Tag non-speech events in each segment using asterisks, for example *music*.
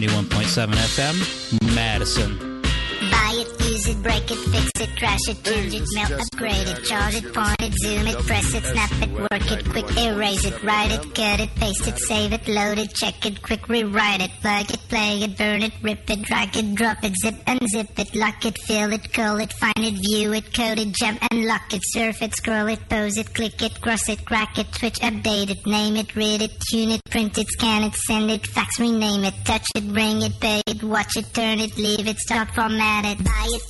91.7 FM, Madison. Buy it, use it, break it, fix it, trash it, change it, melt, upgrade it, charge it, point it, zoom it, press it, snap it, work it, quick erase it, write it, cut it, paste it, save it, load it, check it, quick rewrite it, plug it, play it, burn it, rip it, drag it, drop it, zip unzip it, lock it, fill it, call it, find it, view it, code it, jump and lock it, surf it, scroll it, pose it, click it, cross it, crack it, switch, update it, name it, read it, tune it, print it, scan it, send it, fax, rename it, touch it, bring it, pay it, watch it, turn it, leave it, start, format it, buy it,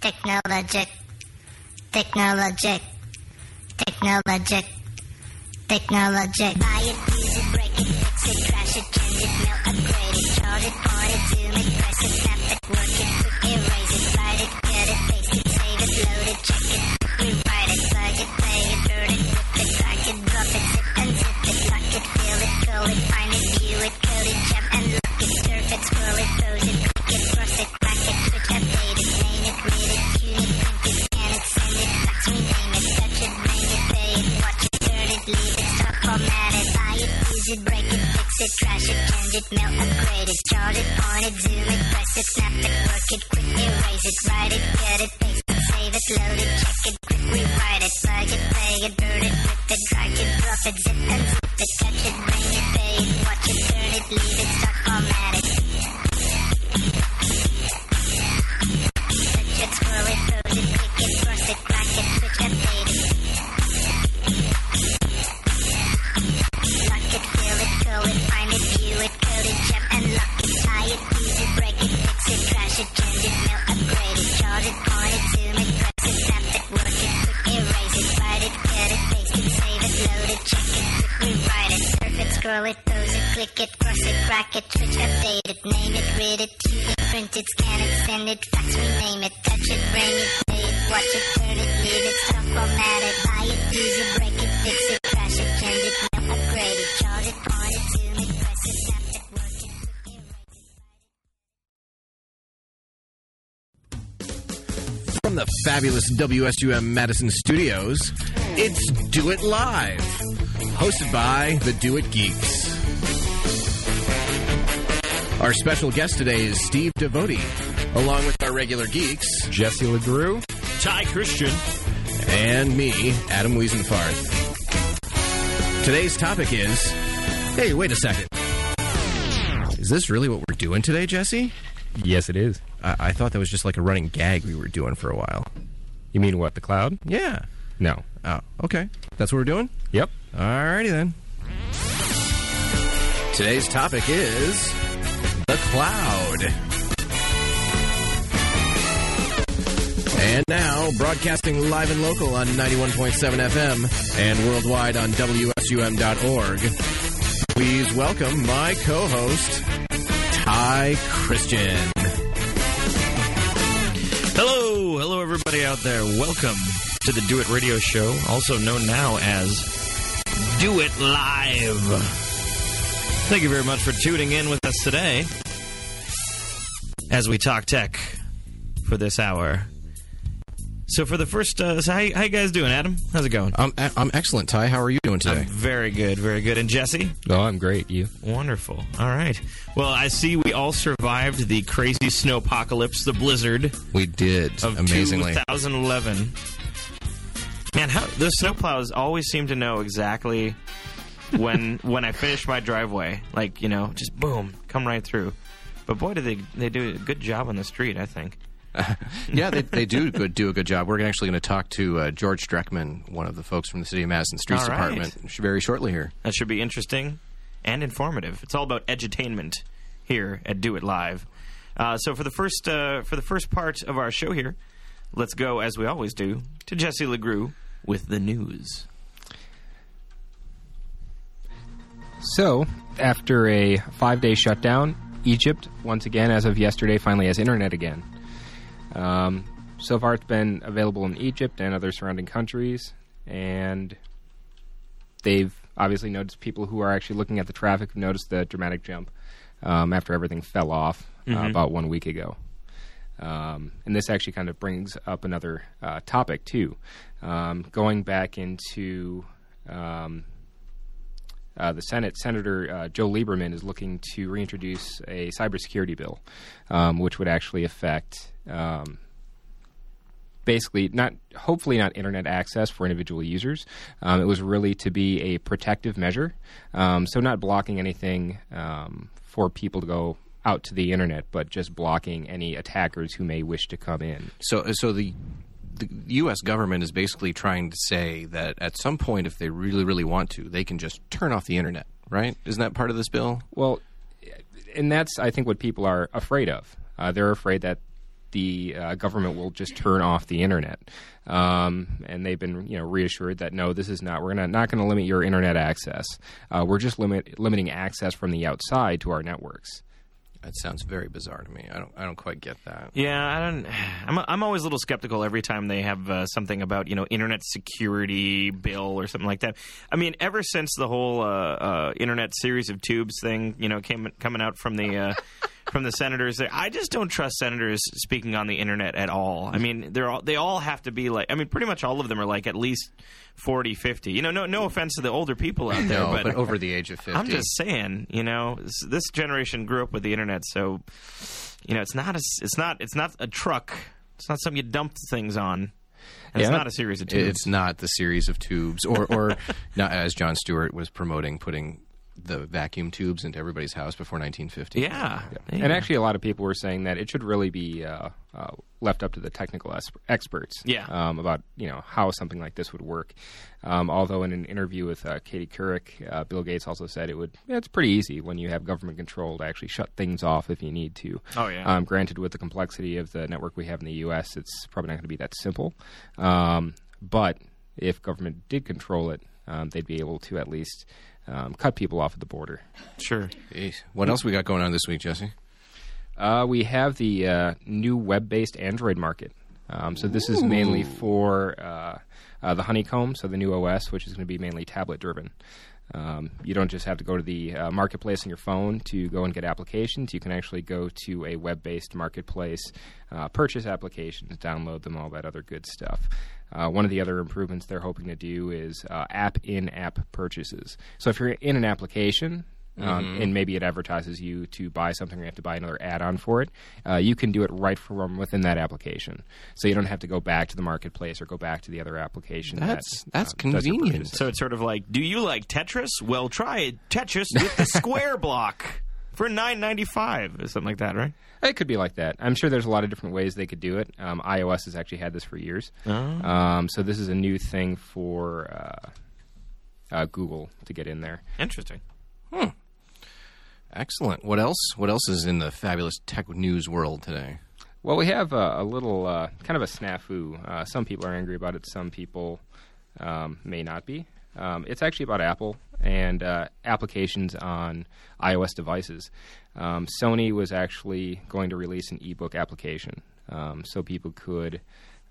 Technologic, technologic, technologic, technologic. Buy it, use it, break it, fix it, trash it, change it, mail, upgrade it, charge it, point it, zoom it, press it, snap it, work it, quick erase it, write it, cut it, paste it, save it, load it, check it, rewrite it, plug it, play it, burn it, rip it, drag it, drop it, zip and zip it, lock it, fill it, call it, find it, view it, code it, jump and lock it, surf it, scroll it, pose it, it, break it, fix it, trash it, change it, mail, upgrade it, charge it, point it, zoom it, press it, snap it, work it, quick erase it, write it, cut it, paste it, save it, load it, check it, quick rewrite it, plug it, play it, burn it, rip it, drag it, drop it, zip and zip it, touch it, bring it, pay it, watch it, turn it, leave it, stop, format it. It, click it, cross it, crack it, switch, update it, name it, read it, tune it, print it, scan it, send it, fax, rename it, touch it, it, pay it, watch it, turn it, leave it, stop, format it, buy it, use it, break it, fix it, trash it, change it, mail, upgrade it, charge it, point it, zoom it, press it, snap it, work it. From the fabulous WSUM Madison studios, it's Do It Live, hosted by the Do It Geeks. Our special guest today is Steve Devotie, along with our regular geeks, Jesse LeGroux. Ty Christian. and me, Adam Wiesenfarth. Today's topic is hey, wait a second. Is this really what we're doing today, Jesse? Yes, it is. I, I thought that was just like a running gag we were doing for a while. You mean what? The cloud? Yeah. No. Oh, okay. That's what we're doing? Yep. Alrighty then. Today's topic is the cloud. And now, broadcasting live and local on 91.7 FM and worldwide on WSUM.org. Please welcome my co host, Ty Christian. Hello, hello, everybody out there. Welcome to the Do It Radio Show, also known now as Do It Live. Thank you very much for tuning in with us today as we talk tech for this hour. So, for the first, uh, so how, how you guys doing, Adam? How's it going? I'm, I'm excellent, Ty. How are you doing today? I'm very good, very good. And Jesse? Oh, I'm great. You? Wonderful. All right. Well, I see we all survived the crazy snow apocalypse, the blizzard we did, of amazingly. 2011. Man, how the snowplows always seem to know exactly when when I finish my driveway. Like you know, just boom, come right through. But boy, do they they do a good job on the street. I think. *laughs* yeah, they, they do good, do a good job. We're actually going to talk to uh, George Dreckman, one of the folks from the City of Madison Streets right. Department, very shortly here. That should be interesting and informative. It's all about edutainment here at Do It Live. Uh, so for the first uh, for the first part of our show here, let's go as we always do to Jesse Legrew with the news. So, after a five day shutdown, Egypt, once again, as of yesterday, finally has internet again. Um, so far, it's been available in Egypt and other surrounding countries, and they've obviously noticed people who are actually looking at the traffic have noticed the dramatic jump um, after everything fell off uh, about one week ago. Um, and this actually kind of brings up another uh, topic too, um, going back into um, uh, the Senate. Senator uh, Joe Lieberman is looking to reintroduce a cybersecurity bill, um, which would actually affect um, basically not hopefully not internet access for individual users. Um, it was really to be a protective measure, um, so not blocking anything um, for people to go out to the internet, but just blocking any attackers who may wish to come in. So, so the the U.S. government is basically trying to say that at some point, if they really, really want to, they can just turn off the internet. Right? Isn't that part of this bill? Well, and that's I think what people are afraid of. Uh, they're afraid that the uh, government will just turn off the internet, um, and they've been you know reassured that no, this is not. We're gonna, not going to limit your internet access. Uh, we're just limit, limiting access from the outside to our networks. That sounds very bizarre to me. I don't, I don't quite get that. Yeah, I don't. I'm I'm always a little skeptical every time they have uh, something about you know internet security bill or something like that. I mean, ever since the whole uh, uh, internet series of tubes thing, you know, came coming out from the. From the senators, I just don't trust senators speaking on the internet at all. I mean, they're all they all have to be like. I mean, pretty much all of them are like at least 40, 50. You know, no no offense to the older people out there, No, but, but over the age of 50. I'm just saying, you know, this, generation grew up with the internet, so you know, it's not a, it's not it's not a truck. It's not something you dump things on. And it's not a series of tubes. It's not the series of tubes, or, or *laughs* not as Jon Stewart was promoting, putting the vacuum tubes into everybody's house before 1950. yeah. And actually, a lot of people were saying that it should really be uh, uh, left up to the technical es- experts. Yeah. Um, about you know how something like this would work. Um, although in an interview with uh, Katie Couric, uh, Bill Gates also said it would. It's pretty easy when you have government control to actually shut things off if you need to. Oh, yeah. Um, granted, with the complexity of the network we have in the U.S., it's probably not going to be that simple. Um, but if government did control it, um, they'd be able to at least um, cut people off at the border. sure. Jeez. What else we got going on this week, Jesse? Uh, we have the uh, new web-based Android market. Um, so this is mainly for uh, uh, the Honeycomb, so the new OS, which is going to be mainly tablet-driven. Um, you don't just have to go to the uh, marketplace on your phone to go and get applications. You can actually go to a web-based marketplace, uh, purchase applications, download them, all that other good stuff. Uh, one of the other improvements they're hoping to do is app in-app purchases. So if you're in an application, um, and maybe it advertises you to buy something or you have to buy another add-on for it, uh, you can do it right from within that application. So you don't have to go back to the marketplace or go back to the other application. That's- that, that's does your convenient. So it's sort of like, do you like Tetris? Well, try Tetris with the square *laughs* block for nine ninety five or something like that, right? It could be like that. I'm sure there's a lot of different ways they could do it. Um, iOS has actually had this for years. Um, so this is a new thing for uh, uh, Google to get in there. Interesting. Excellent. What else? What else is in the fabulous tech news world today? Well, we have a, a little uh, kind of a snafu. Uh, some people are angry about it. Some people um, may not be. Um, it's actually about Apple and uh, applications on iOS devices. Um, Sony was actually going to release an ebook application, um, so people could,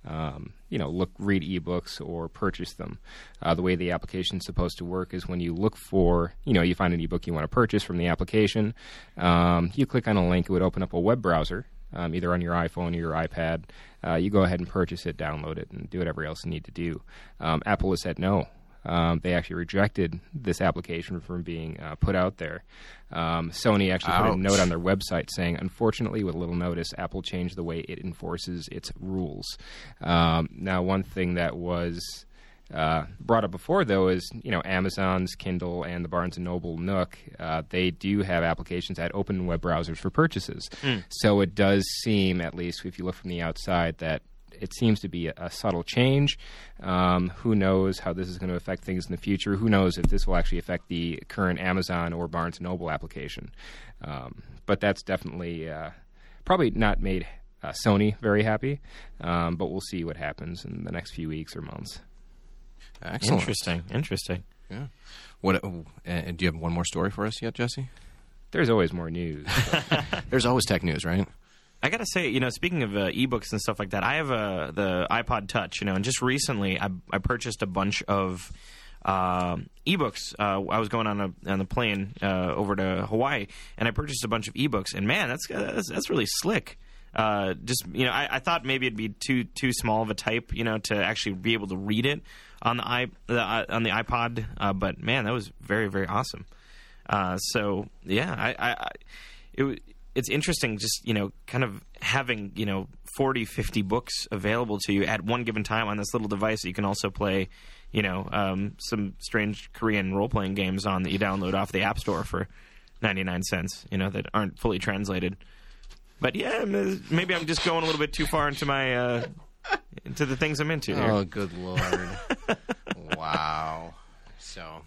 um, you know, look, read ebooks or purchase them. Uh, the way the application is supposed to work is when you look for, you know, you find an ebook you want to purchase from the application, um, you click on a link, it would open up a web browser um, either on your iPhone or your iPad. Uh, you go ahead and purchase it, download it, and do whatever else you need to do. Um, Apple has said no. Um, they actually rejected this application from being uh, put out there. Um, Sony actually put a note on their website saying, unfortunately, with little notice, Apple changed the way it enforces its rules. Um, now, one thing that was uh, brought up before, though, is you know Amazon's Kindle and the Barnes and Noble Nook. Uh, they do have applications that open web browsers for purchases. So it does seem, at least if you look from the outside, that it seems to be a, a subtle change. Um, who knows how this is going to affect things in the future? Who knows if this will actually affect the current Amazon or Barnes and Noble application? Um, but that's definitely uh, probably not made uh, Sony very happy. Um, but we'll see what happens in the next few weeks or months. Excellent. Interesting. Interesting. Yeah. What? Uh, uh, do you have one more story for us yet, Jesse? There's always more news. *laughs* There's always tech news, right? I gotta say, you know, speaking of uh, ebooks and stuff like that, I have uh, the iPod Touch, you know, and just recently I, I purchased a bunch of uh, ebooks. Uh, I was going on a on the plane uh, over to Hawaii, and I purchased a bunch of ebooks. And man, that's that's, that's really slick. Uh, just you know, I, I thought maybe it'd be too too small of a type, you know, to actually be able to read it on the i the, uh, on the iPod. Uh, but man, that was very very awesome. Uh, so yeah, I, I, I it it's interesting just you know kind of having you know 40 50 books available to you at one given time on this little device that you can also play you know um, some strange korean role-playing games on that you download off the app store for 99 cents you know that aren't fully translated but yeah maybe i'm just going a little bit too far into my uh, into the things i'm into there. Oh, good lord! *laughs* wow. So,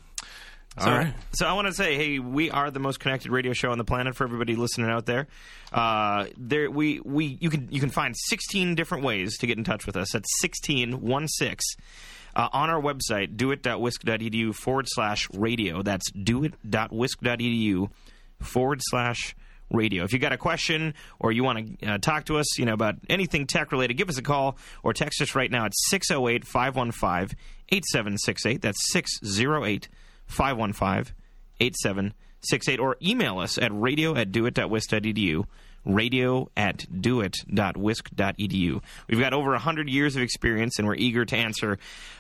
So, all right. so I want to say, hey, we are the most connected radio show on the planet for everybody listening out there. Uh, there, we, we, you can you can find 16 different ways to get in touch with us. That's 16 one six. Uh, on our website, doit.wisc.edu forward slash radio. That's doit.wisc.edu forward slash radio. If you got a question or you want to uh, talk to us, you know, about anything tech related, give us a call or text us right now at 608 515 8768. That's 608 515 8768. Or email us at radio at doit.wisc.edu. Radio at doit.wisc.edu. We've got over 100 years of experience and we're eager to answer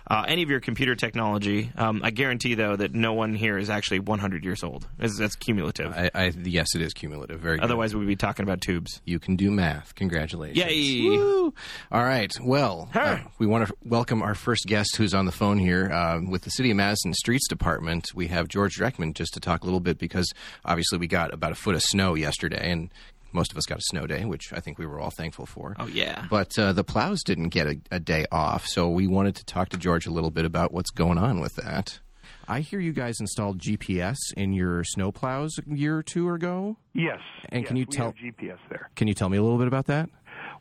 uh, any of your computer technology. Um, I guarantee, though, that no one here is actually 100 years old. That's, that's cumulative. I, I, yes, it is cumulative. Very good. Otherwise, we'd be talking about tubes. you can do math. Congratulations. Yay! Woo! All right. Well, uh, we want to welcome our first guest who's on the phone here uh, with the City of Madison Streets Department. We have George Dreckman just to talk a little bit because obviously we got about a foot of snow yesterday and most of us got a snow day, which I think we were all thankful for. Oh, yeah. But uh, the plows didn't get a, a day off, so we wanted to talk to George a little bit about what's going on with that. I hear you guys installed GPS in your snow plows a year or two ago. Yes. And yes, can you we tell- have GPS there? Can you tell me a little bit about that?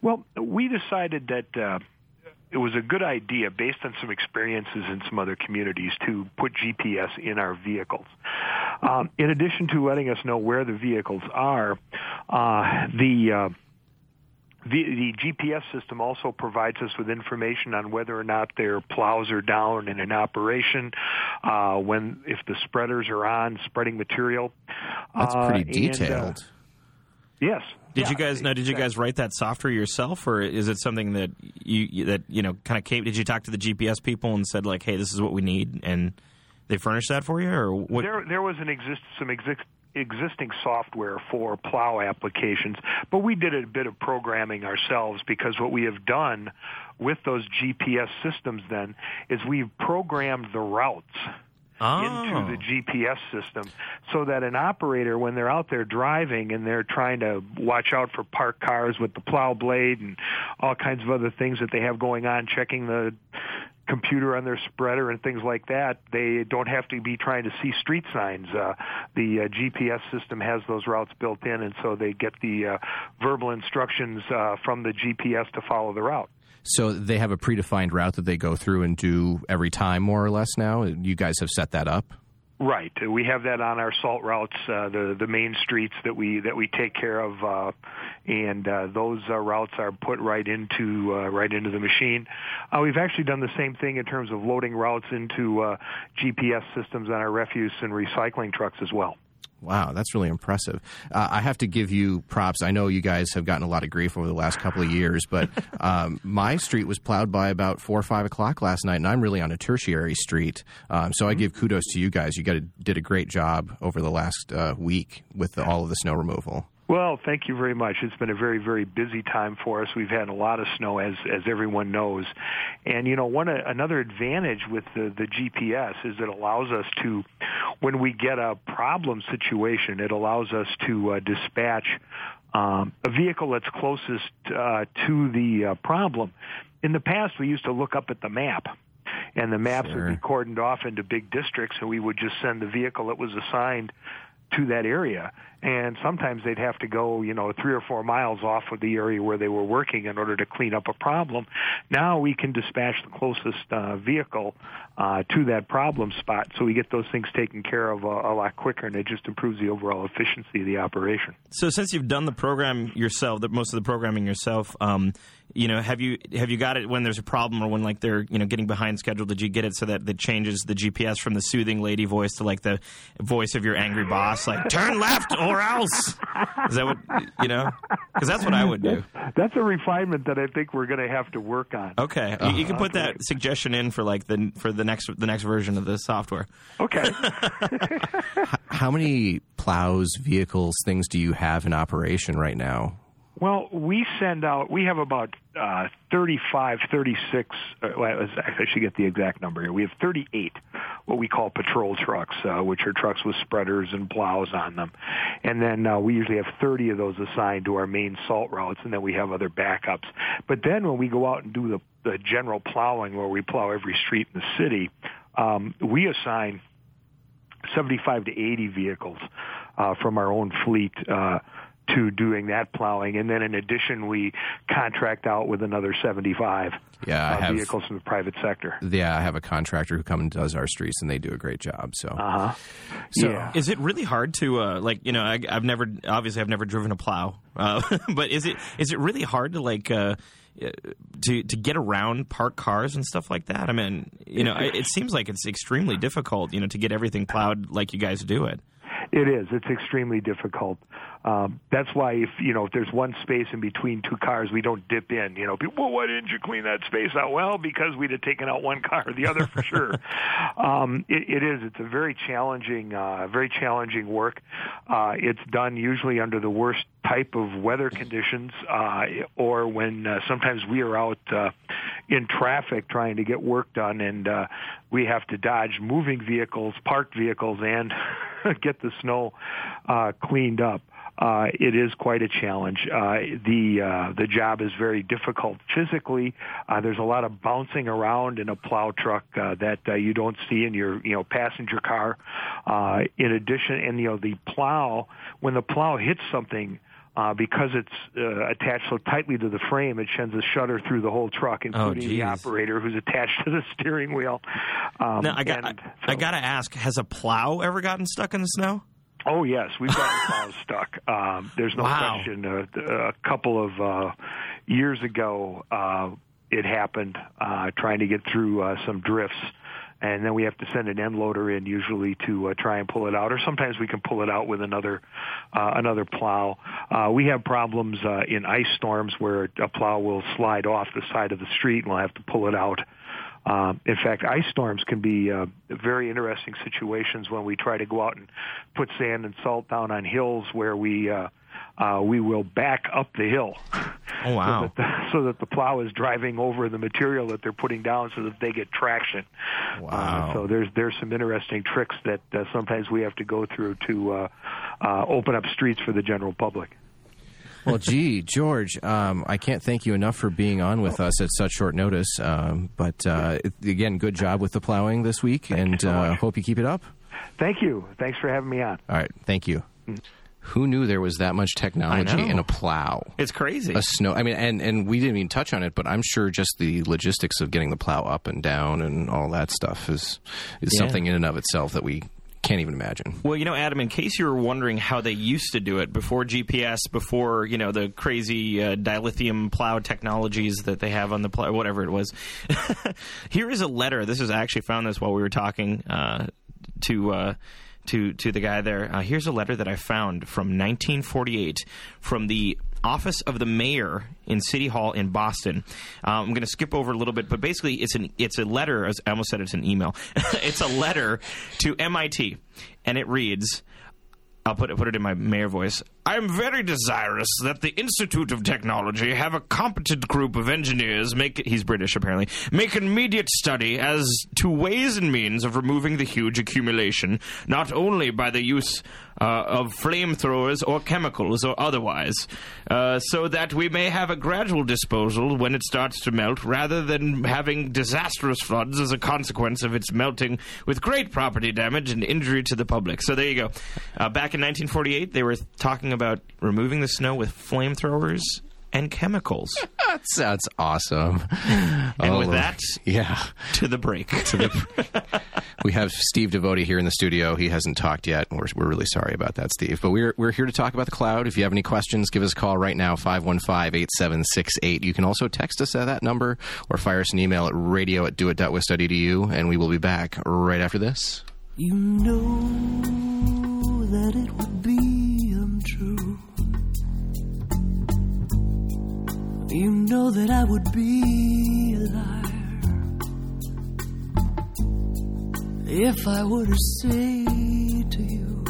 Well, we decided that uh, it was a good idea, based on some experiences in some other communities, to put GPS in our vehicles. Um, in addition to letting us know where the vehicles are, uh, the uh, the, the GPS system also provides us with information on whether or not their plows are down and in operation, uh, when if the spreaders are on, spreading material. That's Uh, pretty and, uh, detailed. Yes. Did Yeah, you guys now? Did you guys write that software yourself, or is it something that you you- that you know kind of came? Did you talk to the GPS people and said like, "Hey, this is what we need," and they furnished that for you, or what? There, there was an exist some exist, existing software for plow applications, but we did a bit of programming ourselves because what we have done with those GPS systems then is we've programmed the routes oh. into the GPS system so that an operator, when they're out there driving and they're trying to watch out for parked cars with the plow blade and all kinds of other things that they have going on, checking the computer on their spreader and things like that, they don't have to be trying to see street signs. Uh, the uh, GPS system has those routes built in, and so they get the uh, verbal instructions uh, from the GPS to follow the route. So they have a predefined route that they go through and do every time, more or less. Now you guys have set that up. Right. We have that on our salt routes, uh, the the main streets that we that we take care of, uh, and uh, those uh, routes are put right into uh, right into the machine. Uh, we've actually done the same thing in terms of loading routes into GPS systems on our refuse and recycling trucks as well. Wow, that's really impressive. Uh, I have to give you props. I know you guys have gotten a lot of grief over the last couple of years, but *laughs* um, my street was plowed by about four or five o'clock last night, and I'm really on a tertiary street. Um, so I give kudos to you guys. You got a, did a great job over the last uh, week with the, all of the snow removal. Well, thank you very much. It's been a very, very busy time for us. We've had a lot of snow, as as everyone knows, and you know, one another advantage with the the GPS is it allows us to, when we get a problem situation, it allows us to uh, dispatch um, a vehicle that's closest uh, to the uh, problem. In the past, we used to look up at the map and the maps Sure. would be cordoned off into big districts, and we would just send the vehicle that was assigned to that area. and sometimes they'd have to go, you know, three or four miles off of the area where they were working in order to clean up a problem. Now we can dispatch the closest uh, vehicle uh, to that problem spot, so we get those things taken care of a, a lot quicker, and it just improves the overall efficiency of the operation. So since you've done the program yourself, the, most of the programming yourself, um, you know, have you have you got it when there's a problem or when like they're you know getting behind schedule? Did you get it so that it changes the GPS from the soothing lady voice to like the voice of your angry boss, like turn left or else? Is that what you know? Because that's what I would do. That's a refinement that I think we're going to have to work on. Okay, you, you can put that suggestion in for like the for the next the next version of the software. Okay. *laughs* How many plows, vehicles, things do you have in operation right now? Well, we send out, we have about uh, 35, 36, uh, well, I should get the exact number here. We have 38 what we call patrol trucks, uh, which are trucks with spreaders and plows on them. And then uh, we usually have 30 of those assigned to our main salt routes, and then we have other backups. But then when we go out and do the, the general plowing, where we plow every street in the city, um, we assign 75 to 80 vehicles uh, from our own fleet uh, to doing that plowing, and then in addition, we contract out with another 75 Yeah, I uh, have- vehicles from the private sector. Yeah, I have a contractor who comes and does our streets, and they do a great job. So, Uh huh. So- yeah. Is it really hard to uh, like you know I, I've never obviously I've never driven a plow, uh, *laughs* but is it is it really hard to like uh, uh, to to get around parked cars and stuff like that? I mean, you know, it, it seems like it's extremely difficult, you know, to get everything plowed like you guys do it. It is. It's extremely difficult. Um, that's why if you know if there's one space in between two cars, we don't dip in. You know, people, well, why didn't you clean that space out? Well, because we'd have taken out one *laughs* car or the other for sure. *laughs* um, it, it is. It's a very challenging, uh, very challenging work. Uh, it's done usually under the worst type of weather conditions, uh, or when uh, sometimes we are out uh, in traffic trying to get work done, and uh, we have to dodge moving vehicles, parked vehicles, and *laughs* get the snow uh, cleaned up. Uh, it is quite a challenge. Uh, the uh, the job is very difficult physically. Uh, there's a lot of bouncing around in a plow truck uh, that uh, you don't see in your you know passenger car. Uh, in addition, and you know the plow when the plow hits something. Uh, because it's uh, attached so tightly to the frame, it sends a shudder through the whole truck, including the operator who's attached to the *laughs* steering wheel. Um, Now I got I, I so- got to ask: Has a plow ever gotten stuck in the snow? Oh yes, we've gotten plows *laughs* stuck. Um, there's no Wow. question. Uh, a couple of uh, years ago, uh, it happened uh, trying to get through uh, some drifts, and then we have to send an end loader in usually to uh, try and pull it out, or sometimes we can pull it out with another uh, another plow. Uh, we have problems uh, in ice storms where a plow will slide off the side of the street, and we'll have to pull it out. Um, in fact, ice storms can be uh, very interesting situations when we try to go out and put sand and salt down on hills where we uh, uh, we will back up the hill. Oh *laughs* wow! So that, the, so that the plow is driving over the material that they're putting down, so that they get traction. Wow. Uh, so there's there's some interesting tricks that uh, sometimes we have to go through to uh, uh, open up streets for the general public. Well, gee, George, um, I can't thank you enough for being on with us at such short notice. Um, but uh, again, good job with the plowing this week, and so uh, hope you keep it up. Thank you. Thanks for having me on. All right, thank you. Who knew there was that much technology in a plow? It's crazy. a snow. I mean, and and we didn't even touch on it, but I'm sure just the logistics of getting the plow up and down and all that stuff is is Yeah. something in and of itself that we can't even imagine. Well, you know, Adam, in case you were wondering how they used to do it before GPS, before you know the crazy uh, dilithium plow technologies that they have on the plow, whatever it was. *laughs* Here is a letter. This is I actually found this while we were talking uh, to. Uh, to, to the guy there. Uh, here's a letter that I found from 1948 from the office of the mayor in City Hall in Boston. Uh, I'm going to skip over a little bit, but basically it's an it's a letter. I almost said it's an email. *laughs* it's a letter to MIT, and it reads. I'll put it put it in my mayor voice. I am very desirous that the Institute of Technology have a competent group of engineers make he's British apparently make an immediate study as to ways and means of removing the huge accumulation, not only by the use uh, of flamethrowers or chemicals or otherwise, uh, so that we may have a gradual disposal when it starts to melt, rather than having disastrous floods as a consequence of its melting with great property damage and injury to the public. So there you go. Uh, back in 1948, they were talking about removing the snow with flamethrowers and chemicals. *laughs* That sounds awesome. And oh, with that, yeah. to the break. *laughs* to the break. *laughs* We have Steve Devotie here in the studio. He hasn't talked yet. and We're, we're really sorry about that, Steve. But we're, we're here to talk about the cloud. If you have any questions, give us a call right now, 515-8768. You can also text us at that number or fire us an email at radio at doit.wis.edu, and we will be back right after this. You know that it would be You know that I would be a liar if I were to say to you,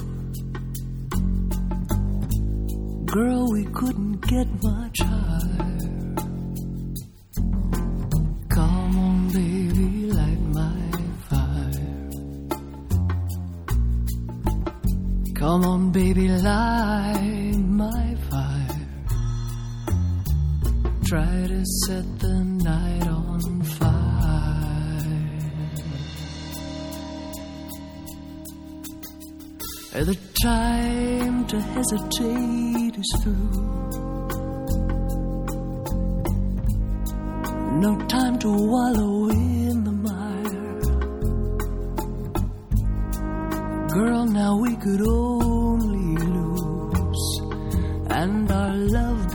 Girl, we couldn't get much higher. Come on, baby, light my fire. Come on, baby, light Try to set the night on fire. The time to hesitate is through. No time to wallow in the mire. Girl, now we could only lose, and our love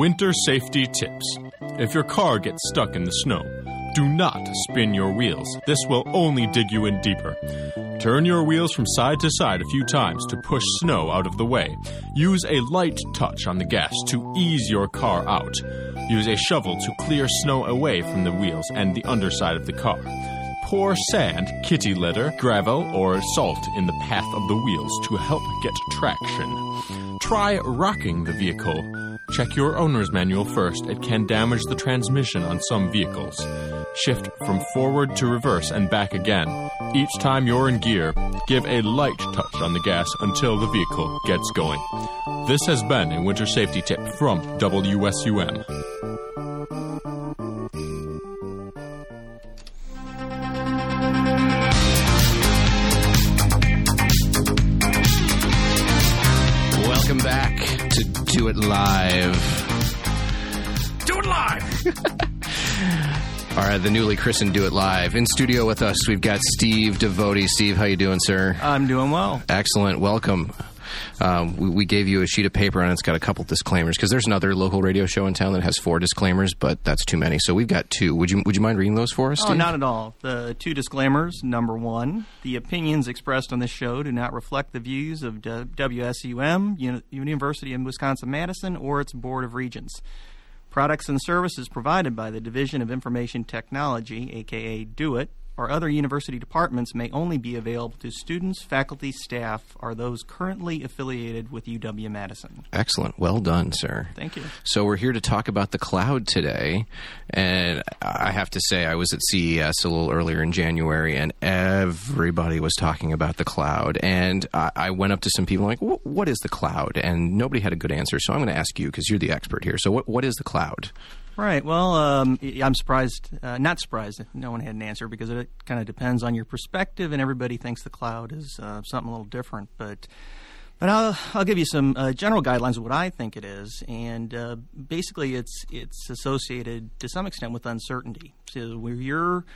Winter safety tips. If your car gets stuck in the snow, do not spin your wheels. This will only dig you in deeper. Turn your wheels from side to side a few times to push snow out of the way. Use a light touch on the gas to ease your car out. Use a shovel to clear snow away from the wheels and the underside of the car. Pour sand, kitty litter, gravel, or salt in the path of the wheels to help get traction. Try rocking the vehicle. Check your owner's manual first. It can damage the transmission on some vehicles. Shift from forward to reverse and back again. Each time you're in gear, give a light touch on the gas until the vehicle gets going. This has been a winter safety tip from WSUM. It Live. Do it live. *laughs* All right, the newly christened Do It Live. In studio with us, we've got Steve Devotie. Steve, how you doing, sir? I'm doing well. Excellent. Welcome. Um, we, we gave you a sheet of paper and it's got a couple disclaimers because there's another local radio show in town that has four disclaimers, but that's too many. So we've got two. Would you Would you mind reading those for us? Oh, Steve? not at all. The two disclaimers. Number one, the opinions expressed on this show do not reflect the views of WSUM, Uni- University of Wisconsin Madison, or its Board of Regents. Products and services provided by the Division of Information Technology, aka DOIT, or other university departments may only be available to students, faculty, staff, or those currently affiliated with UW Madison. Excellent. Well done, sir. Thank you. So we're here to talk about the cloud today, and I have to say I was at CES a little earlier in January, and everybody was talking about the cloud. And I, I went up to some people like, "What is the cloud?" And nobody had a good answer. So I'm going to ask you because you're the expert here. So what what is the cloud? Right. Well, um, I'm surprised, uh, not surprised no one had an answer because it kind of depends on your perspective, and everybody thinks the cloud is uh, something a little different. But but I'll, I'll give you some uh, general guidelines of what I think it is, and uh, basically it's it's associated to some extent with uncertainty. So where you're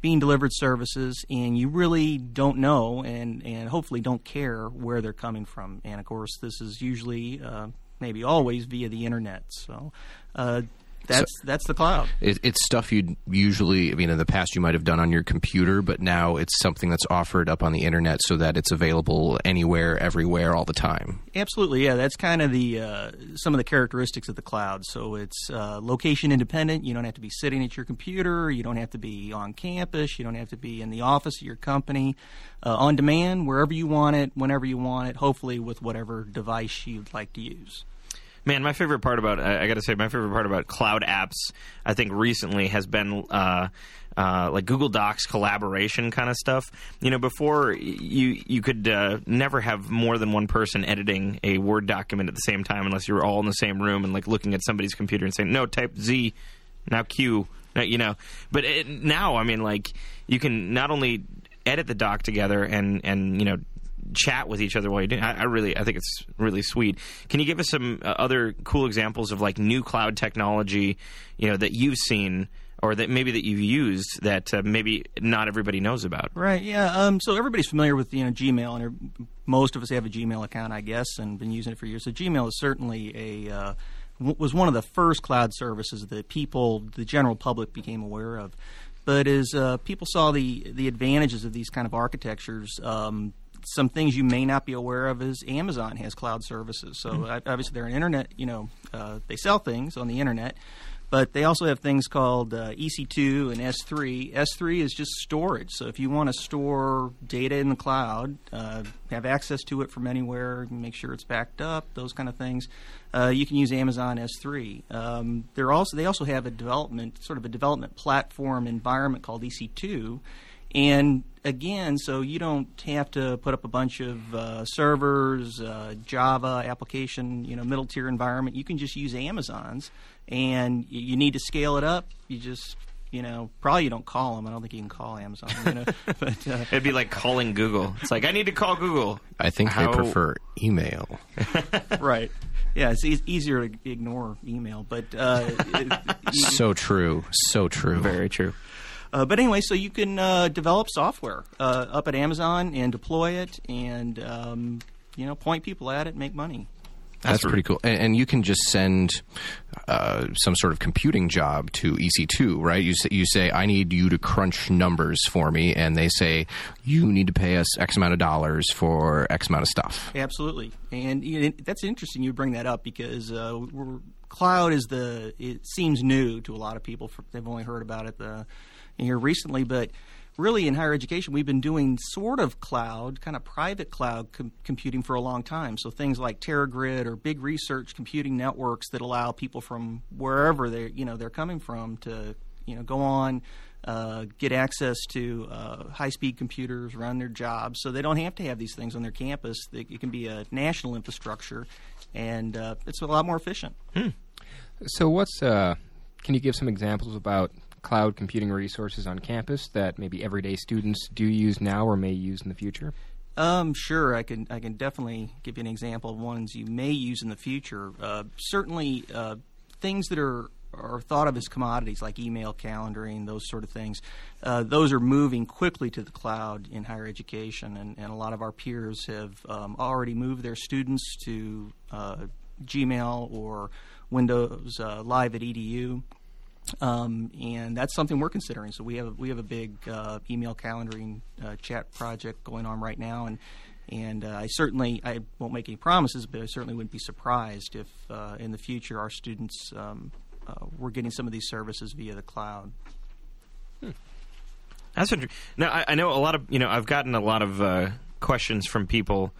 being delivered services and you really don't know and, and hopefully don't care where they're coming from. And of course, this is usually, uh, maybe always, via the internet. So uh, that's that's the cloud. It, it's stuff you'd usually, I mean, in the past you might have done on your computer, but now it's something that's offered up on the internet so that it's available anywhere, everywhere, all the time. Absolutely, yeah. That's kind of the uh, some of the characteristics of the cloud. So it's uh, location independent. You don't have to be sitting at your computer. You don't have to be on campus. You don't have to be in the office of your company. Uh, on demand, wherever you want it, whenever you want it. Hopefully, with whatever device you'd like to use. Man, my favorite part about I, got to say my favorite part about cloud apps I think recently has been uh, uh, like Google Docs collaboration kind of stuff. You know, before you you could uh, never have more than one person editing a Word document at the same time unless you were all in the same room and like looking at somebody's computer and saying no type Z now Q now, you know. But it, now I mean like you can not only edit the doc together and and you know chat with each other while you're doing. I, I really, I think it's really sweet. Can you give us some uh, other cool examples of like new cloud technology, you know, that you've seen or that maybe that you've used that uh, maybe not everybody knows about? Right. Yeah. Um, so everybody's familiar with you know Gmail, and most of us have a Gmail account, I guess, and been using it for years. So Gmail is certainly a uh, was one of the first cloud services that people, the general public, became aware of. But as uh, people saw the the advantages of these kind of architectures, um, some things you may not be aware of is Amazon has cloud services. So uh, obviously they're an internet, you know, uh, they sell things on the internet, But they also have things called uh, EC2 and S3. S3 is just storage. So if you want to store data in the cloud, uh, have access to it from anywhere, make sure it's backed up, those kind of things, uh, you can use Amazon S3. Um, they're also they also have a development sort of a development platform environment called EC2. And again, so you don't have to put up a bunch of uh, servers, uh, Java application, you know, middle tier environment. You can just use Amazon's, and y- you need to scale it up. You just, you know, probably you don't call them. I don't think you can call Amazon. You know, *laughs* *laughs* but uh, It'd be like calling Google. It's like I need to call Google. I think How- they prefer email. *laughs* right. Yeah, it's e- easier to ignore email, but uh, it- So true. So true. Very true. Uh, but anyway, so you can uh, develop software uh, up at Amazon and deploy it, and um, you know, point people at it, and make money. That's, pretty cool. And, and you can just send uh, some sort of computing job to EC2, right? You say, you say, I need you to crunch numbers for me, and they say, you need to pay us X amount of dollars for X amount of stuff. Absolutely, and you know, that's interesting. You bring that up because uh, we're, cloud is the. It seems new to a lot of people. For, they've only heard about it the, here recently, but really in higher education, we've been doing sort of cloud, kind of private cloud com- computing for a long time. So things like TeraGrid or big research computing networks that allow people from wherever they you know they're coming from to you know go on. Uh, get access to uh, high-speed computers, run their jobs, so they don't have to have these things on their campus. They, it can be a national infrastructure, and uh, it's a lot more efficient. So, what's uh, can you give some examples about cloud computing resources on campus that maybe everyday students do use now or may use in the future? Um, sure, I can I can definitely give you an example of ones you may use in the future. Uh, certainly, uh, things that are are thought of as commodities like email calendaring, those sort of things. Uh, those are moving quickly to the cloud in higher education, and, and a lot of our peers have um, already moved their students to uh, Gmail or Windows uh, Live at EDU. Um, and that's something we're considering. So we have we have a big uh, email calendaring uh, chat project going on right now, and and uh, I certainly I won't make any promises, but I certainly wouldn't be surprised if uh, in the future our students um, uh, were getting some of these services via the cloud. That's interesting. Now, I, I know a lot of you know. I've gotten a lot of uh, questions from people,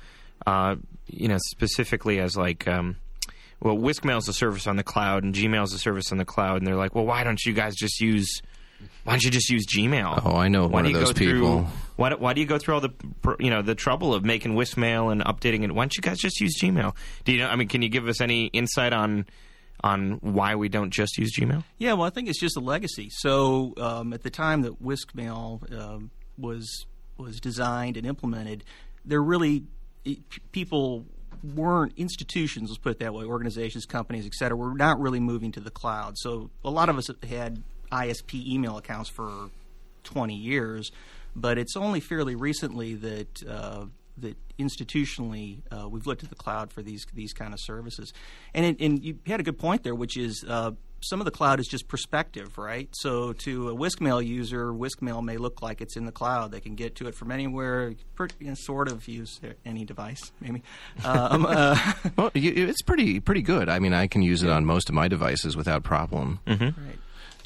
you know, specifically as like, um, well, WiscMail is a service on the cloud and Gmail is a service on the cloud, and they're like, well, why don't you guys just use? Why don't you just use Gmail? Oh, I know why one of those go through, people. Why, do- why do you go through all the you know the trouble of making WiscMail and updating it? Why don't you guys just use Gmail? Do you know? I mean, can you give us any insight on on why we don't just use Gmail? Yeah, well, I think it's just a legacy. So um, at the time that WiscMail um, was was designed and implemented, there really it, people weren't institutions. Let's put it that way. Organizations, companies, et cetera, were not really moving to the cloud. So a lot of us had ISP email accounts for 20 years, but it's only fairly recently that uh, that institutionally uh, we've looked at the cloud for these these kind of services. And it, and you had a good point there, which is. Uh, some of the cloud is just perspective, right? So to a WiscMail user, WiscMail may look like it's in the cloud. They can get to it from anywhere, per, you know, sort of use any device, maybe. Um, uh, *laughs* Well, it's pretty pretty good. I mean, I can use it on most of my devices without problem. right.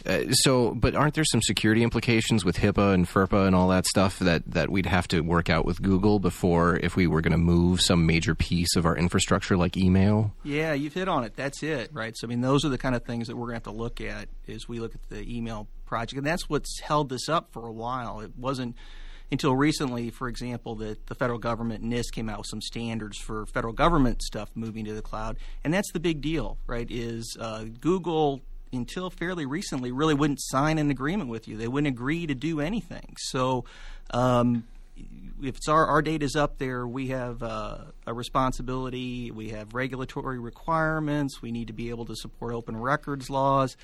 Uh, so, but aren't there some security implications with HIPAA and FERPA and all that stuff that, that we'd have to work out with Google before if we were going to move some major piece of our infrastructure like email? Yeah, you've hit on it. That's it, right? So, I mean, those are the kind of things that we're going to have to look at as we look at the email project. And that's what's held this up for a while. It wasn't until recently, for example, that the federal government, NIST, came out with some standards for federal government stuff moving to the cloud. And that's the big deal, right? Is uh, Google, until fairly recently, really wouldn't sign an agreement with you. They wouldn't agree to do anything. So, um, if it's our, our is up there, we have uh, a responsibility. We have regulatory requirements. We need to be able to support open records laws.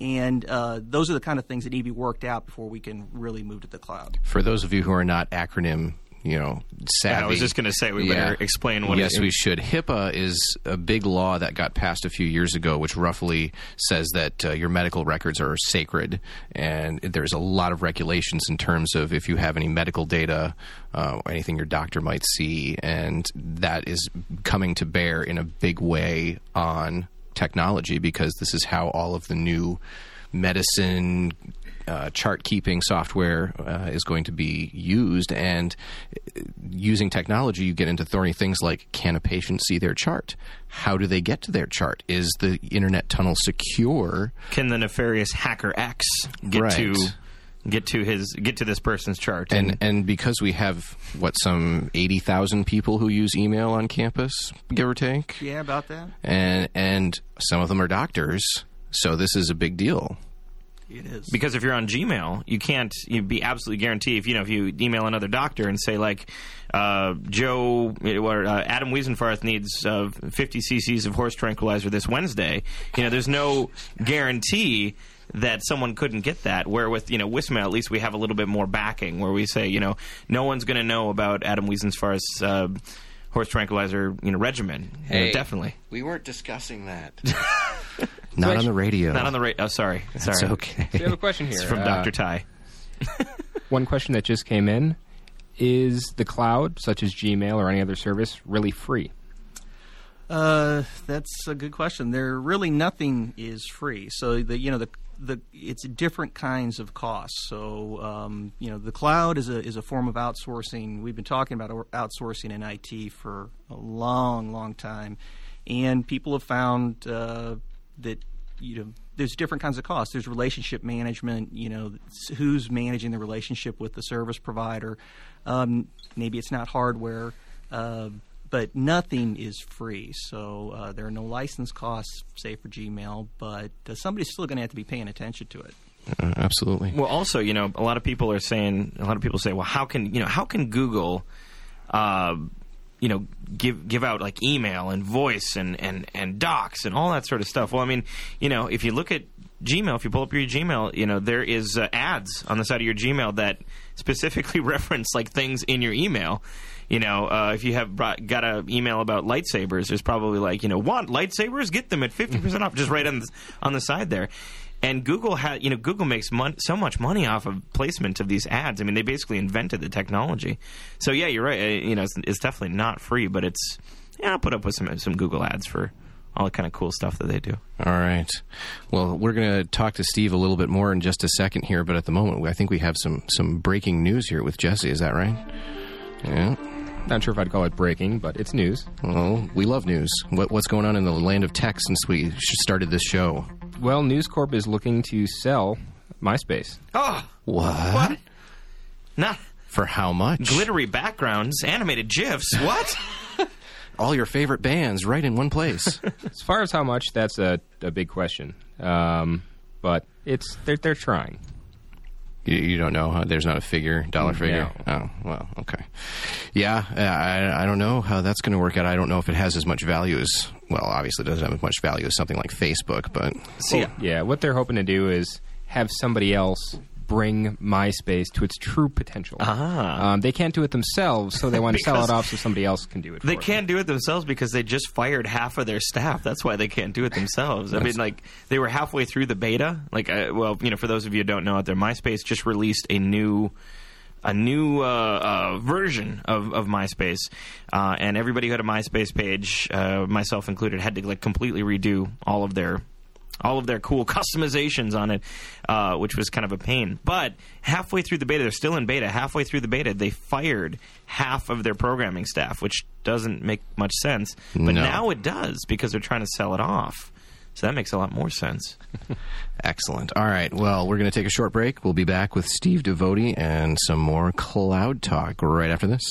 And uh, those are the kind of things that need to be worked out before we can really move to the cloud. For those of you who are not acronym, you know, savvy. I was just going to say we better explain what. Yes, it, we should. HIPAA is a big law that got passed a few years ago, which roughly says that uh, your medical records are sacred, and there's a lot of regulations in terms of if you have any medical data, uh, anything your doctor might see, and that is coming to bear in a big way on technology because this is how all of the new medicine uh, chart keeping software uh, is going to be used. And uh, using technology, you get into thorny things like can a patient see their chart? How do they get to their chart? Is the internet tunnel secure? Can the nefarious hacker X get Right. to get to his get to this person's chart? And and because we have what some eighty thousand people who use email on campus, give or take, Yeah, about that. and and some of them are doctors, so this is a big deal. It is. because if you're on Gmail, you can't you be absolutely guaranteed if you know if you email another doctor and say like uh, Joe or uh, Adam Wiesenfarth needs uh, 50 cc's of horse tranquilizer this Wednesday, you know there's no guarantee that someone couldn't get that. Where with you know Wisma, at least we have a little bit more backing, where we say you know no one's going to know about Adam Wiesenfarth's uh, horse tranquilizer you know regimen. You know, definitely we weren't discussing that. *laughs* Not on the radio. not on the radio. Oh, sorry, That's sorry. okay. We have a question here It's from Uh, Doctor Ty. *laughs* One question that just came in is the cloud, such as Gmail or any other service, really free? Uh, that's a good question. There really nothing is free. So the you know the the it's different kinds of costs. So um, you know the cloud is a is a form of outsourcing. We've been talking about outsourcing in IT for a long, long time, and people have found uh, that you know there's different kinds of costs. There's relationship management. You know who's managing the relationship with the service provider. Um, maybe it's not hardware. Uh, but nothing is free. So uh, there are no license costs, say for Gmail, but uh, somebody's still going to have to be paying attention to it. Uh, absolutely. Well, also, you know, a lot of people are saying, a lot of people say, well, how can you know, how can Google, uh, you know, give give out like email and voice and and and docs and all that sort of stuff? Well, I mean, you know, if you look at Gmail, if you pull up your Gmail, you know, there is uh, ads on the side of your Gmail that specifically *laughs* reference like things in your email. You know, uh, if you have brought, got an email about lightsabers, there's probably like, you know, want lightsabers? Get them at fifty percent off, just right on the, on the side there. And Google had, you know, Google makes mon- so much money off of placement of these ads. I mean, they basically invented the technology. So yeah, you're right. You know, it's, it's definitely not free, but it's yeah, I'll put up with some some Google ads for all the kind of cool stuff that they do. All right. Well, we're going to talk to Steve a little bit more in just a second here, but at the moment, I think we have some some breaking news here with Jesse. Is that right? Yeah. Not sure if I'd call it breaking, but it's news. Well, we love news. What, what's going on in the land of tech since we started this show? Well, News Corp is looking to sell MySpace. Oh, What? what? Not For how much? glittery backgrounds, animated gifs. What? *laughs* All your favorite bands right in one place. *laughs* As far as how much, that's a, a big question. Um, but it's they're they're trying. You, you don't know? Huh? There's not a figure, dollar figure? Oh, well, okay. Yeah, uh, I, I don't know how that's going to work out. I don't know if it has as much value as, well, obviously it doesn't have as much value as something like Facebook, but See, Yeah, what they're hoping to do is have somebody else bring MySpace to its true potential. Ah. Um, they can't do it themselves, so they *laughs* want to sell it off so somebody else can do it. They can't do it themselves because they just fired half of their staff. That's why they can't do it themselves. I mean, like they were halfway through the beta. Like, uh, well, you know, for those of you who don't know out there, MySpace just released a new. A new uh, uh, version of, of MySpace, uh, and everybody who had a MySpace page, uh, myself included, had to like completely redo all of their all of their cool *laughs* customizations on it, uh, which was kind of a pain. But halfway through the beta, they're still in beta. Halfway through the beta, they fired half of their programming staff, which doesn't make much sense. But No. now it does because they're trying to sell it off. So that makes a lot more sense. *laughs* excellent. All right, well, we're going to take a short break. We'll be back with Steve Devotie and some more cloud talk right after this.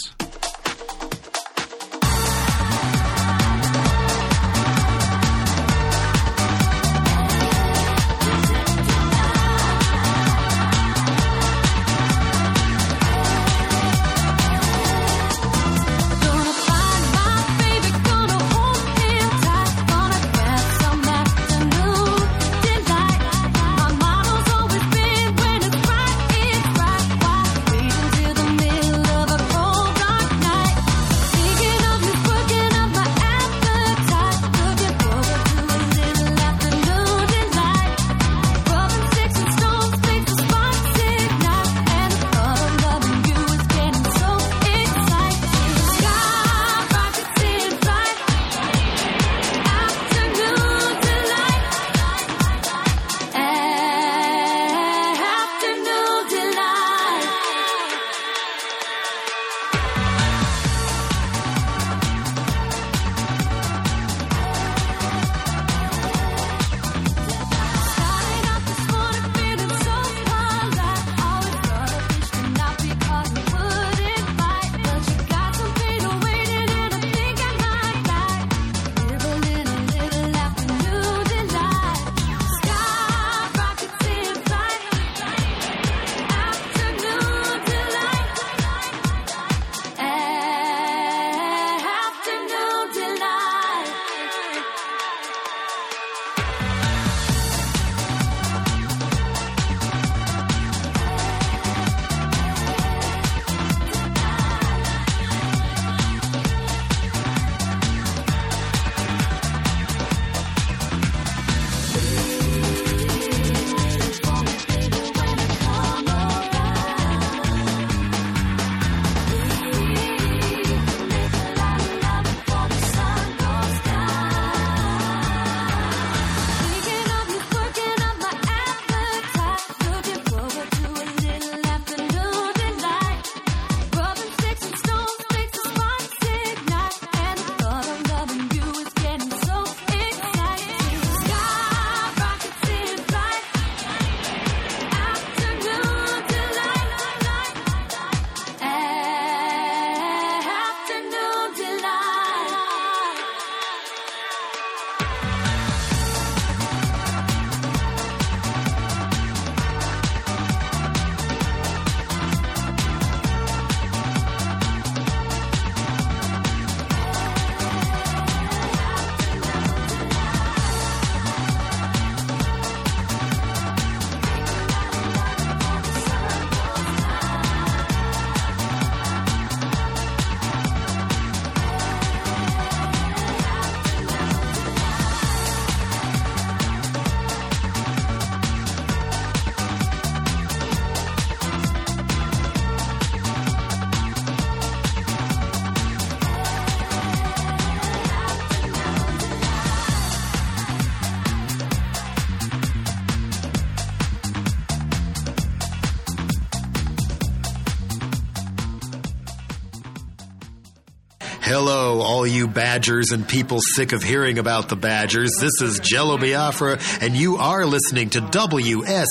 You Badgers and people sick of hearing about the Badgers. This is Jello Biafra, and you are listening to WSUM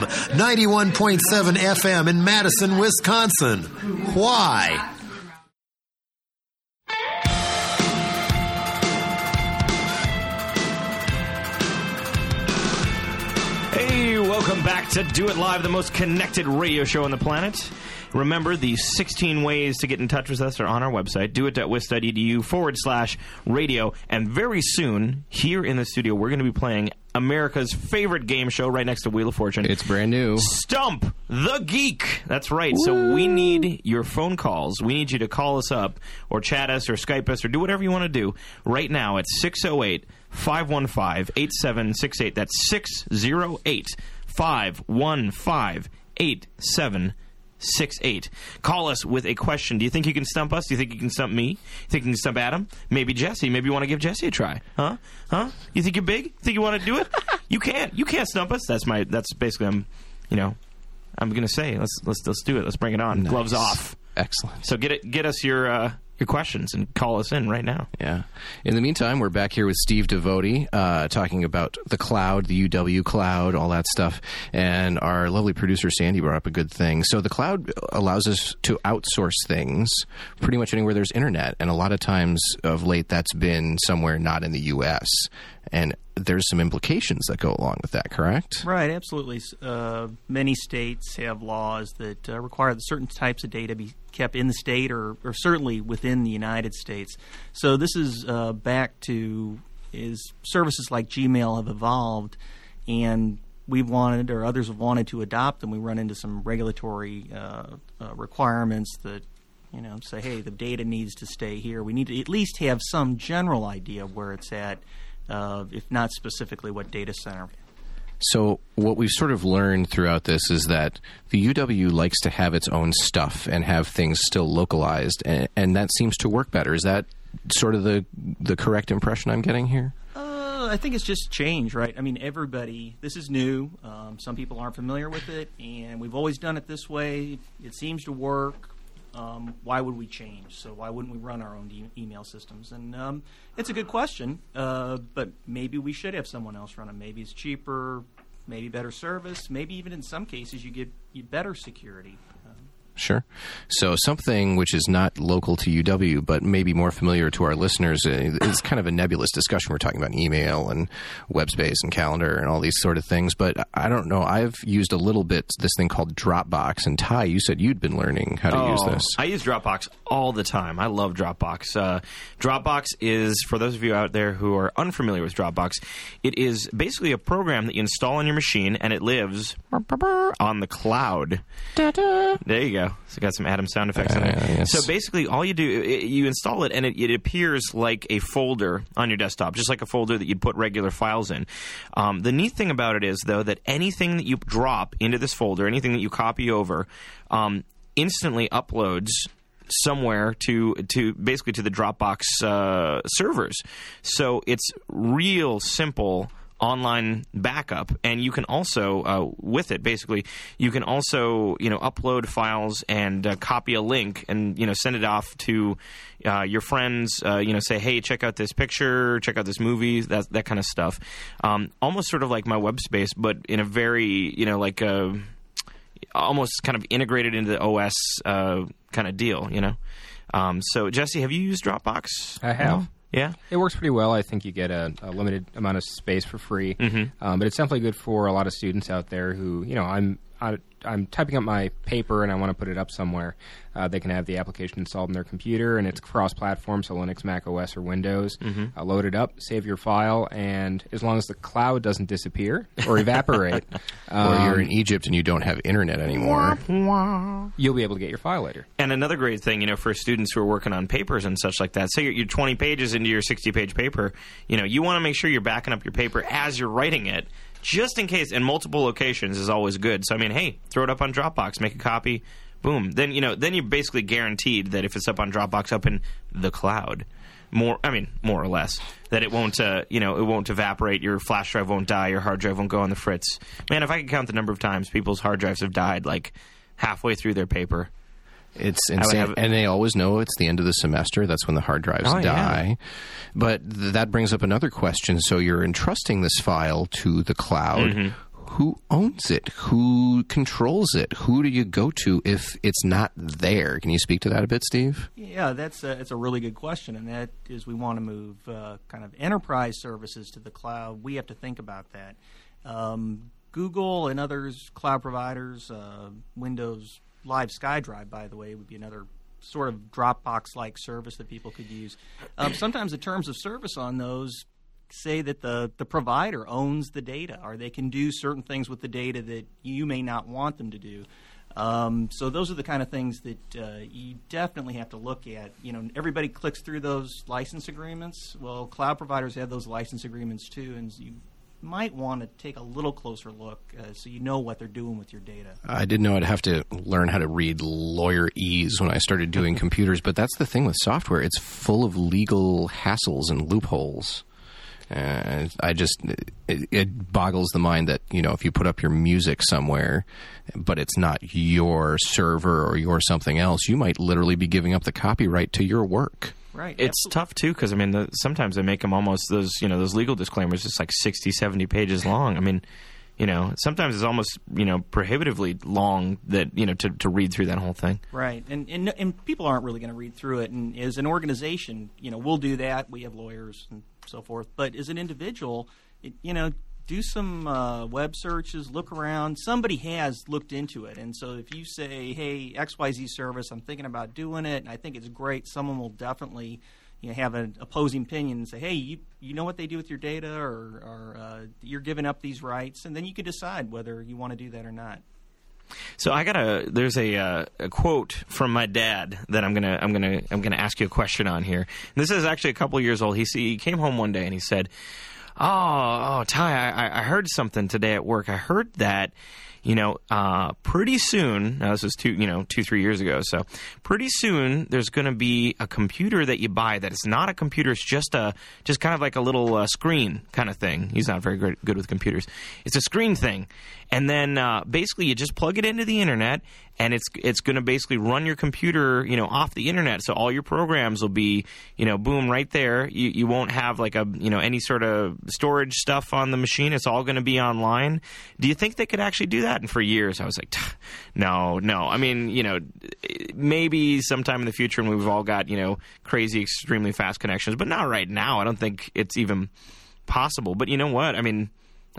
91.7 FM in Madison, Wisconsin. Why? Hey, welcome back to Do It Live, the most connected radio show on the planet. Remember, the 16 ways to get in touch with us are on our website, doit.wisc.edu forward slash radio. And very soon, here in the studio, we're going to be playing America's favorite game show right next to Wheel of Fortune. It's brand new. Stump the Geek. That's right. So we need your phone calls. We need you to call us up or chat us or Skype us or do whatever you want to do right now at 608 515 8768. That's 608 515 8768. Call us with a question. Do you think you can stump us? Do you think you can stump me? You think you can stump Adam? Maybe Jesse. Maybe you want to give Jesse a try. Huh? Huh? You think you're big? Think you want to do it? *laughs* you can't. You can't stump us. That's my that's basically I'm you know I'm gonna say let's let's let's do it. Let's bring it on. Gloves off. Excellent. So get it get us your uh your questions and call us in right now. Yeah. In the meantime, we're back here with Steve Devotie, uh, talking about the cloud, the UW cloud, all that stuff. And our lovely producer Sandy brought up a good thing. So the cloud allows us to outsource things pretty much anywhere there's internet. And a lot of times of late, that's been somewhere not in the U.S. And there's some implications that go along with that, correct? Right, absolutely. Uh, many states have laws that uh, require that certain types of data be kept in the state or, or certainly within the United States. So this is uh, back to is services like Gmail have evolved, and we've wanted or others have wanted to adopt them. We run into some regulatory uh, uh, requirements that you know say, hey, the data needs to stay here. We need to at least have some general idea of where it's at, uh, if not specifically what data center. So, what we've sort of learned throughout this is that the UW likes to have its own stuff and have things still localized, and, and that seems to work better. Is that sort of the the correct impression I'm getting here? Uh, I think it's just change, right? I mean, everybody. This is new. Um, some people aren't familiar with it, and we've always done it this way. It seems to work. Um, why would we change? So why wouldn't we run our own e- email systems? And um, it's a good question, uh, but maybe we should have someone else run them. Maybe it's cheaper, maybe better service, maybe even in some cases you get better security. Sure. So something which is not local to UW, but maybe more familiar to our listeners, uh, is kind of a nebulous discussion. We're talking about email and web space and calendar and all these sort of things. But I don't know. I've used a little bit this thing called Dropbox. And Ty, you said you'd been learning how to use Oh, this. I use Dropbox all the time. I love Dropbox. Uh, Dropbox is, for those of you out there who are unfamiliar with Dropbox, it is basically a program that you install on your machine and it lives on the cloud. There you go. So got some Adam sound effects in there. Uh, yes. So basically, all you do, it, you install it, and it, it appears like a folder on your desktop, just like a folder that you'd put regular files in. Um, the neat thing about it is, though, that anything that you drop into this folder, anything that you copy over, um, instantly uploads somewhere to to basically to the Dropbox uh, servers. So it's real simple online backup and you can also uh, with it basically you can also you know upload files and uh, copy a link and you know send it off to uh, your friends uh, you know say hey check out this picture check out this movie that that kind of stuff um, almost sort of like my web space but in a very you know like a almost kind of integrated into the OS uh, kind of deal, you know. Um, so, Jesse, have you used Dropbox? I have. Yeah. It works pretty well. I think you get a, a limited amount of space for free, Mhm. um, but it's definitely good for a lot of students out there who, you know, I'm I, I'm typing up my paper and I want to put it up somewhere. Uh, they can have the application installed in their computer, and it's cross-platform, so Linux, Mac OS, or Windows. Mhm. Uh, load it up, save your file, and as long as the cloud doesn't disappear or evaporate, *laughs* or you're um, in Egypt and you don't have internet anymore. you'll be able to get your file later. And another great thing, you know, for students who are working on papers and such like that, say you're, you're 20 pages into your 60 page paper, you know, you want to make sure you're backing up your paper as you're writing it, just in case, in multiple locations is always good. So, I mean, hey, throw it up on Dropbox, make a copy, boom. Then, you know, then you're basically guaranteed that if it's up on Dropbox, up in the cloud, more, I mean, more or less, that it won't, uh, you know, it won't evaporate, your flash drive won't die, your hard drive won't go on the fritz. Man, if I could count the number of times people's hard drives have died, like halfway through their paper. It's insane, have- and they always know it's the end of the semester. That's when the hard drives Oh, yeah. die. But th- that brings up another question. So you're entrusting this file to the cloud. Mm-hmm. Who owns it? Who controls it? Who do you go to if it's not there? Can you speak to that a bit, Steve? Yeah, that's a, it's a really good question, and that is we want to move uh, kind of enterprise services to the cloud. We have to think about that. Um, Google and others, cloud providers, uh, Windows Live SkyDrive, by the way, would be another sort of Dropbox-like service that people could use. Um, *clears throat* sometimes the terms of service on those say that the, the provider owns the data or they can do certain things with the data that you may not want them to do. Um, so those are the kind of things that uh, you definitely have to look at. You know, everybody clicks through those license agreements. Well, cloud providers have those license agreements too, and you might want to take a little closer look uh, so you know what they're doing with your data. I didn't know I'd have to learn how to read lawyer ease when I started doing *laughs* computers, but that's the thing with software. It's full of legal hassles and loopholes. And I just, it, it boggles the mind that, you know, if you put up your music somewhere, but it's not your server or your something else, you might literally be giving up the copyright to your work. Right. It's tough too because I mean the, sometimes they make them almost those you know those legal disclaimers just like 60, 70 pages long. I mean, you know sometimes it's almost you know prohibitively long that you know to, to read through that whole thing. Right, and and, and people aren't really going to read through it. And as an organization, you know, we'll do that. We have lawyers and so forth. But as an individual, it, you know, do some uh, web searches, look around. Somebody has looked into it, and so if you say, "Hey, X Y Z service, I'm thinking about doing it, and I think it's great," someone will definitely. You know, have an opposing opinion and say, "Hey, you you know what they do with your data, or, or uh, you're giving up these rights," and then you can decide whether you want to do that or not. So I got a there's a, uh, a quote from my dad that I'm gonna I'm gonna I'm gonna ask you a question on here. And this is actually a couple years old. He he came home one day and he said, "Oh, oh, Ty, I, I heard something today at work. I heard that." You know, uh, pretty soon. Now this was two, you know, two three years ago. So, pretty soon there's going to be a computer that you buy that is not a computer. It's just a, just kind of like a little uh, screen kind of thing. He's not very good, good with computers. It's a screen thing, and then uh, basically you just plug it into the internet, and it's it's going to basically run your computer, you know, off the internet. So all your programs will be, you know, boom right there. You you won't have like a you know any sort of storage stuff on the machine. It's all going to be online. Do you think they could actually do that? And for years I was like, no, no. I mean, you know, maybe sometime in the future when we've all got you know crazy, extremely fast connections, but not right now. I don't think it's even possible. But you know what? I mean.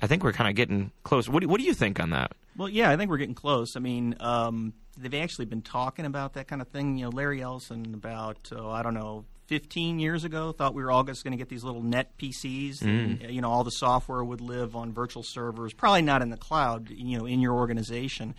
I think we're kind of getting close. What do, what do you think on that? Well, yeah, I think we're getting close. I mean, um, they've actually been talking about that kind of thing. You know, Larry Ellison about oh, I don't know. 15 years ago, thought we were all just going to get these little net PCs. And, Mm. you know, all the software would live on virtual servers, probably not in the cloud. You know, in your organization.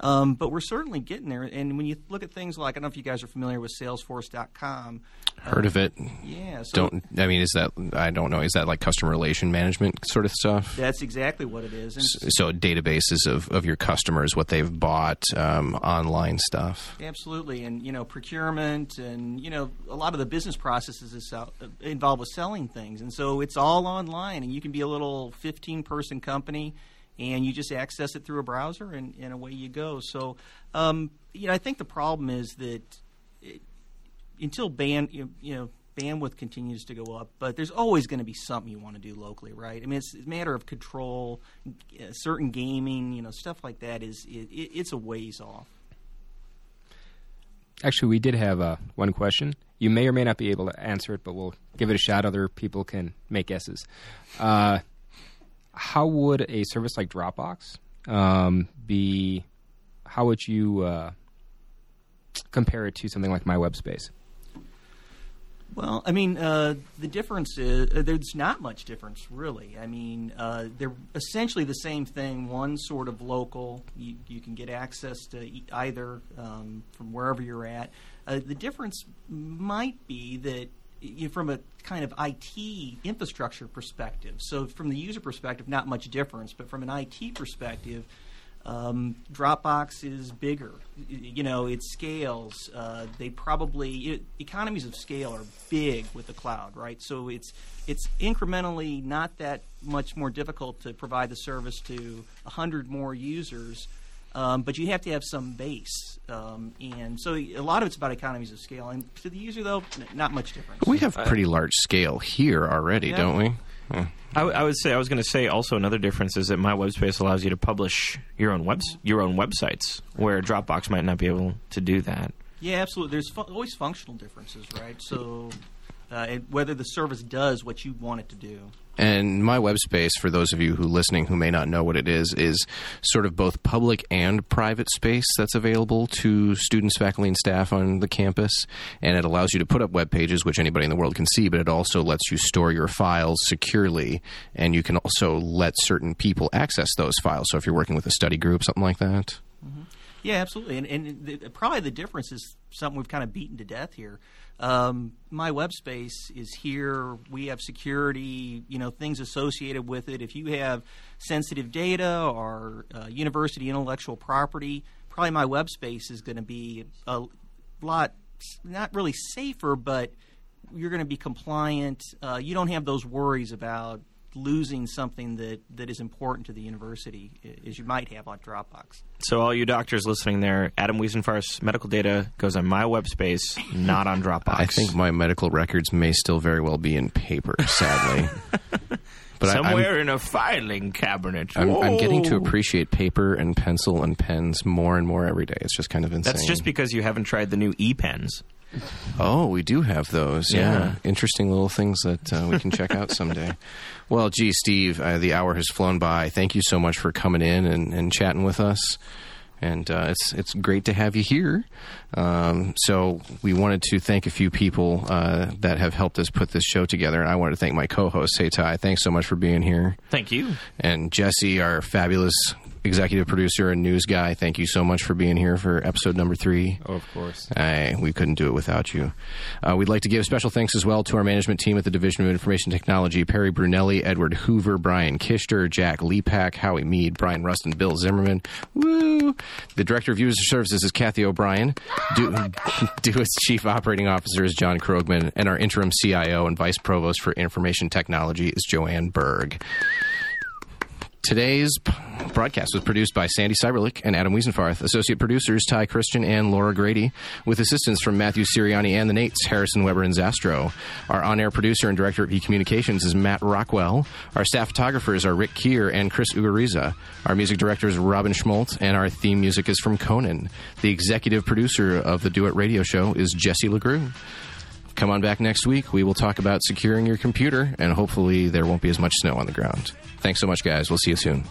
Um, but we're certainly getting there. And when you look at things like, I don't know if you guys are familiar with Salesforce.com. Heard of it? Yeah. So Don't I mean? Is that I don't know? Is that like customer relation management sort of stuff? That's exactly what it is. And So databases of, of your customers, what they've bought, um, online stuff. Absolutely, and you know procurement, and you know a lot of the business processes is sell- involved with selling things, and so it's all online, and you can be a little fifteen-person company, and you just access it through a browser, and, and away you go. So, um, you know, I think the problem is that it, until band, you you know bandwidth continues to go up, but there's always going to be something you want to do locally, right? I mean, it's a matter of control. Uh, certain gaming, you know, stuff like that is it, it's a ways off. Actually, we did have uh, one question. You may or may not be able to answer it, but we'll give it a shot. Other people can make guesses. Uh, how would a service like Dropbox um, be? How would you uh, compare it to something like My Web Space? Well, I mean, uh, the difference is uh, there's not much difference, really. I mean, uh, they're essentially the same thing. One sort of local, you, you can get access to either um, from wherever you're at. Uh, the difference might be that from a kind of IT infrastructure perspective. So, from the user perspective, not much difference, but from an IT perspective, um, Dropbox is bigger. You know, it scales. Uh, they probably economies of scale are big with the cloud, right? So it's it's incrementally not that much more difficult to provide the service to hundred more users. Um, but you have to have some base, um, and so a lot of it's about economies of scale. And to the user, though, n- not much difference. We have pretty large scale here already, Yeah. don't we? Yeah. I, w- I would say I was going to say also another difference is that my web space allows you to publish your own webs your own websites, where Dropbox might not be able to do that. Yeah, absolutely. There's fu- always functional differences, right? So, uh, and whether the service does what you want it to do. And my web space, for those of you who listening who may not know what it is, is sort of both public and private space that's available to students, faculty, and staff on the campus. And it allows you to put up web pages, which anybody in the world can see, but it also lets you store your files securely. And you can also let certain people access those files. So if you're working with a study group, something like that. Yeah, absolutely. And, and the, probably the difference is something we've kind of beaten to death here. Um, my web space is here. We have security, you know, things associated with it. If you have sensitive data or uh, university intellectual property, probably my web space is going to be a lot, not really safer, but you're going to be compliant. Uh, you don't have those worries about losing something that, that is important to the university as you might have on Dropbox. So all you doctors listening there, Adam Wiesenfarth's medical data goes on my web space, not on Dropbox. I think my medical records may still very well be in paper, sadly. *laughs* but I- I'm- somewhere in a filing cabinet. I'm, I'm getting to appreciate paper and pencil and pens more and more every day. It's just kind of insane. That's just because you haven't tried the new e pens. Oh, we do have those. Yeah, Yeah. interesting little things that uh, we can check out someday. *laughs* Well, gee, Steve, uh, the hour has flown by. Thank you so much for coming in and, and chatting with us. And uh, it's it's great to have you here. Um, so we wanted to thank a few people uh, that have helped us put this show together, and I wanted to thank my co-host Seitai. Thanks so much for being here. Thank you. And Jesse, our fabulous executive producer and news guy, thank you so much for being here for episode number three. Oh, of course. I, we couldn't do it without you. Uh, we'd like to give special thanks as well to our management team at the Division of Information Technology Perry Brunelli, Edward Hoover, Brian Kister, Jack Lepak, Howie Mead, Brian Rust, and Bill Zimmerman. Woo! The Director of User Services is Kathy O'Brien. Do, *laughs* DoIT's Chief Operating Officer is John Krogman, and our interim CIO and Vice Provost for Information Technology is Joanne Berg. Today's broadcast was produced by Sandy Cyberlick and Adam Wiesenfarth. Associate producers Ty Christian and Laura Grady, with assistance from Matthew Siriani and the Nates, Harrison Weber and Zastro. Our on-air producer and director of e-communications is Matt Rockwell. Our staff photographers are Rick Keir and Chris Ugariza. Our music director is Robin Schmoltz, and our theme music is from Conan. The executive producer of the Do It Radio Show is Jesse LeGroux. Come on back next week. We will talk about securing your computer, and hopefully there won't be as much snow on the ground. Thanks so much, guys. We'll see you soon.